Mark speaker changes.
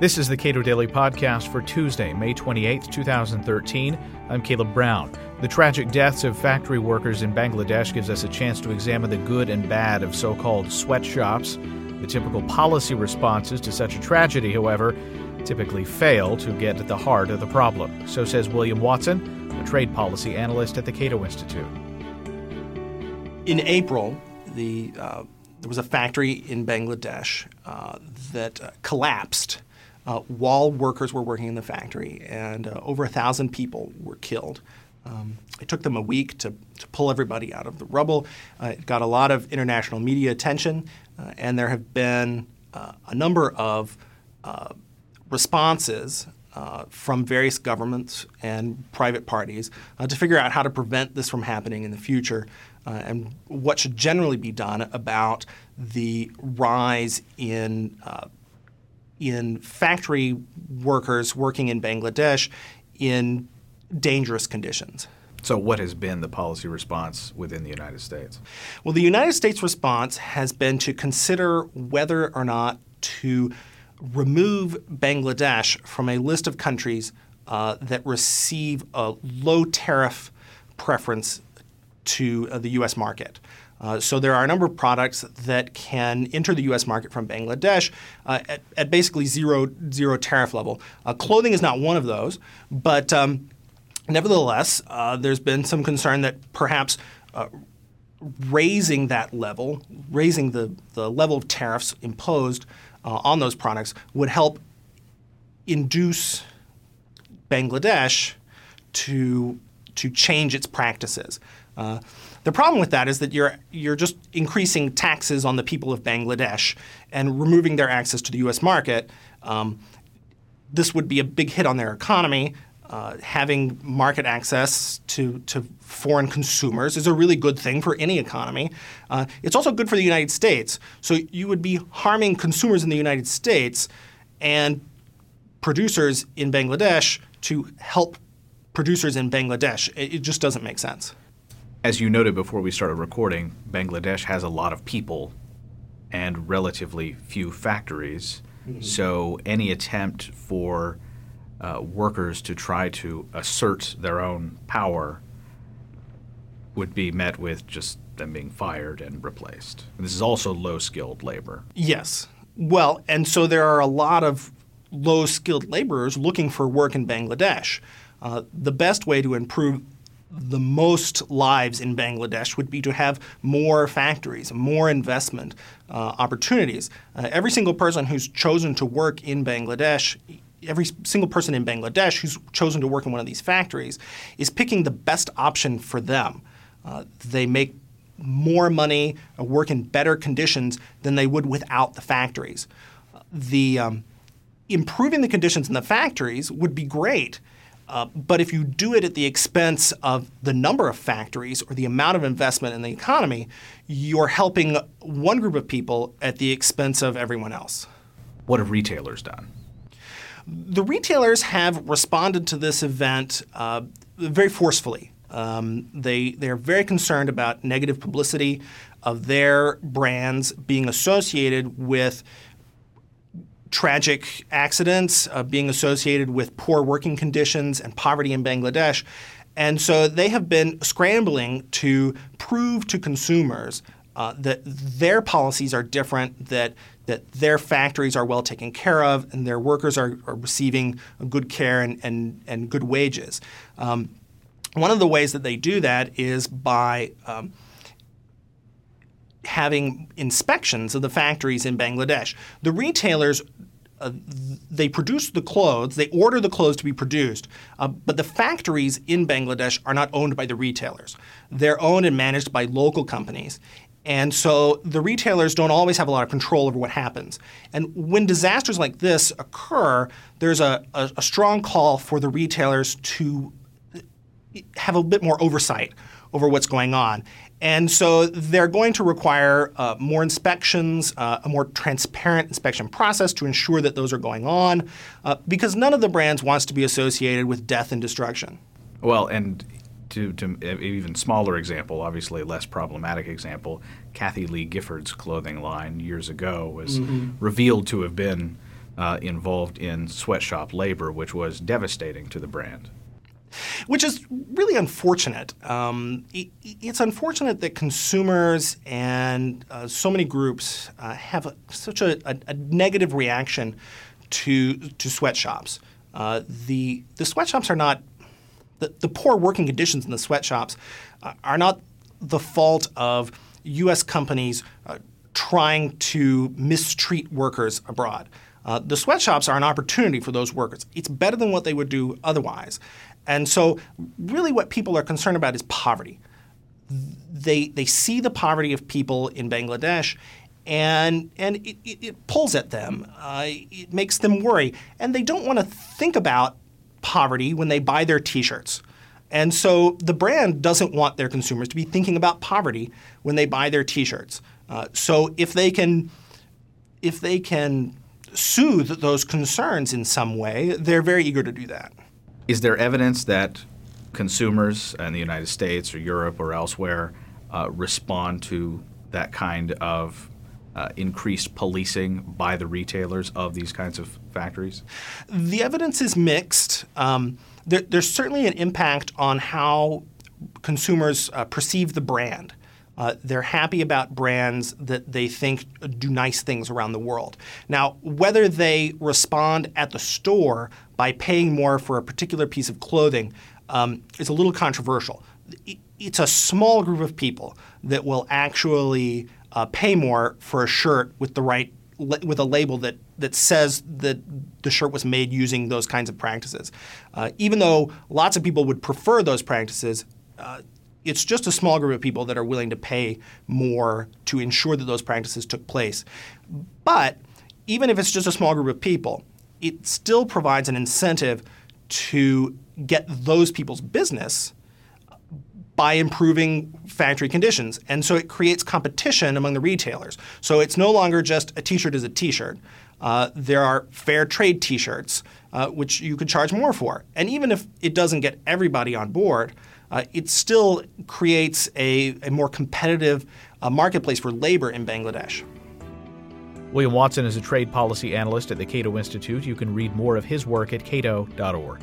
Speaker 1: This is the Cato Daily Podcast for Tuesday, May 28, 2013. I'm Caleb Brown. The tragic deaths of factory workers in Bangladesh gives us a chance to examine the good and bad of so called sweatshops. The typical policy responses to such a tragedy, however, typically fail to get at the heart of the problem. So says William Watson, a trade policy analyst at the Cato Institute.
Speaker 2: In April, the, uh, there was a factory in Bangladesh uh, that uh, collapsed uh, while workers were working in the factory, and uh, over a thousand people were killed. Um, it took them a week to, to pull everybody out of the rubble. Uh, it got a lot of international media attention, uh, and there have been uh, a number of uh, responses uh, from various governments and private parties uh, to figure out how to prevent this from happening in the future and what should generally be done about the rise in in factory workers working in Bangladesh in dangerous conditions.
Speaker 1: So, what has been the policy response within the United States?
Speaker 2: Well, the United States response has been to consider whether or not to remove Bangladesh from a list of countries uh, that receive a low tariff preference to uh, the U.S. market. Uh, so there are a number of products that can enter the U.S. market from Bangladesh uh, at, at, basically zero zero tariff level. Uh, clothing is not one of those, but um, nevertheless, uh, there's been some concern that perhaps uh, raising that level, raising the, the level of tariffs imposed on those products would help induce Bangladesh to to change its practices. Uh, the problem with that is that you're you're just increasing taxes on the people of Bangladesh and removing their access to the U.S. market. Um, this would be a big hit on their economy. Uh, having market access to, to foreign consumers is a really good thing for any economy. Uh, it's also good for the United States. So you would be harming consumers in the United States and producers in Bangladesh to help producers in Bangladesh. It, it just doesn't make sense
Speaker 1: as you noted before we started recording, Bangladesh has a lot of people and relatively few factories. Mm-hmm. So any attempt for uh, workers to try to assert their own power would be met with just them being fired and replaced. And this is also low skilled labor.
Speaker 2: Yes. Well, and so there are a lot of low skilled laborers looking for work in Bangladesh. Uh, the best way to improve the most lives in Bangladesh would be to have more factories, more investment uh, opportunities. Uh, every single person who's chosen to work in Bangladesh, every single person in Bangladesh who's chosen to work in one of these factories is picking the best option for them. Uh, they make more money, uh, work in better conditions than they would without the factories. The um, improving the conditions in the factories would be great uh, but if you do it at the expense of the number of factories or the amount of investment in the economy, you're helping one group of people at the expense of everyone else.
Speaker 1: What have retailers done?
Speaker 2: The retailers have responded to this event uh, very forcefully. Um, they they're very concerned about negative publicity of their brands being associated with tragic accidents uh, being associated with poor working conditions and poverty in Bangladesh. And so they have been scrambling to prove to consumers uh, that their policies are different, that that their factories are well taken care of, and their workers are, are receiving good care and, and, and good wages. Um, one of the ways that they do that is by um, having inspections of the factories in Bangladesh. The retailers uh, they produce the clothes, they order the clothes to be produced, uh, but the factories in Bangladesh are not owned by the retailers. They're owned and managed by local companies. And so the retailers don't always have a lot of control over what happens. And when disasters like this occur, there's a, a, a strong call for the retailers to have a bit more oversight over what's going on. And so they're going to require uh, more inspections, uh, a more transparent inspection process to ensure that those are going on, uh, because none of the brands wants to be associated with death and destruction.
Speaker 1: Well, and to, to even smaller example, obviously a less problematic example, Kathie Lee Gifford's clothing line years ago was mm-hmm. revealed to have been uh, involved in sweatshop labor, which was devastating to the brand.
Speaker 2: Which is really unfortunate. Um, it, it's unfortunate that consumers and uh, so many groups uh, have a, such a, a, a, negative reaction to to sweatshops. Uh, the the sweatshops are not the, the poor working conditions in the sweatshops uh, are not the fault of U.S. companies uh, trying to mistreat workers abroad. Uh, the sweatshops are an opportunity for those workers. It's better than what they would do otherwise. And so, really, what people are concerned about is poverty. They, they see the poverty of people in Bangladesh and, and it, it, it pulls at them. Uh, it makes them worry. And they don't want to think about poverty when they buy their t shirts. And so the brand doesn't want their consumers to be thinking about poverty when they buy their T-shirts. Uh, so if they can, if they can soothe those concerns in some way, they're very eager to do that.
Speaker 1: Is there evidence that consumers in the United States or Europe or elsewhere uh, respond to that kind of uh, increased policing by the retailers of these kinds of factories?
Speaker 2: The evidence is mixed. Um, there, there's certainly an impact on how consumers uh, perceive the brand. Uh, they're happy about brands that they think do nice things around the world. Now, whether they respond at the store by paying more for a particular piece of clothing um, is a little controversial. It's a small group of people that will actually uh, pay more for a shirt with the right with a label that that says that the shirt was made using those kinds of practices. Uh, even though lots of people would prefer those practices, uh, it's just a small group of people that are willing to pay more to ensure that those practices took place. But even if it's just a small group of people, it still provides an incentive to get those people's business by improving factory conditions. And so it creates competition among the retailers. So it's no longer just a t shirt is a t shirt. Uh, there are fair trade t shirts, uh, which you could charge more for. And even if it doesn't get everybody on board, uh, it still creates a, a more competitive uh, marketplace for labor in Bangladesh.
Speaker 1: William Watson is a trade policy analyst at the Cato Institute. You can read more of his work at cato.org.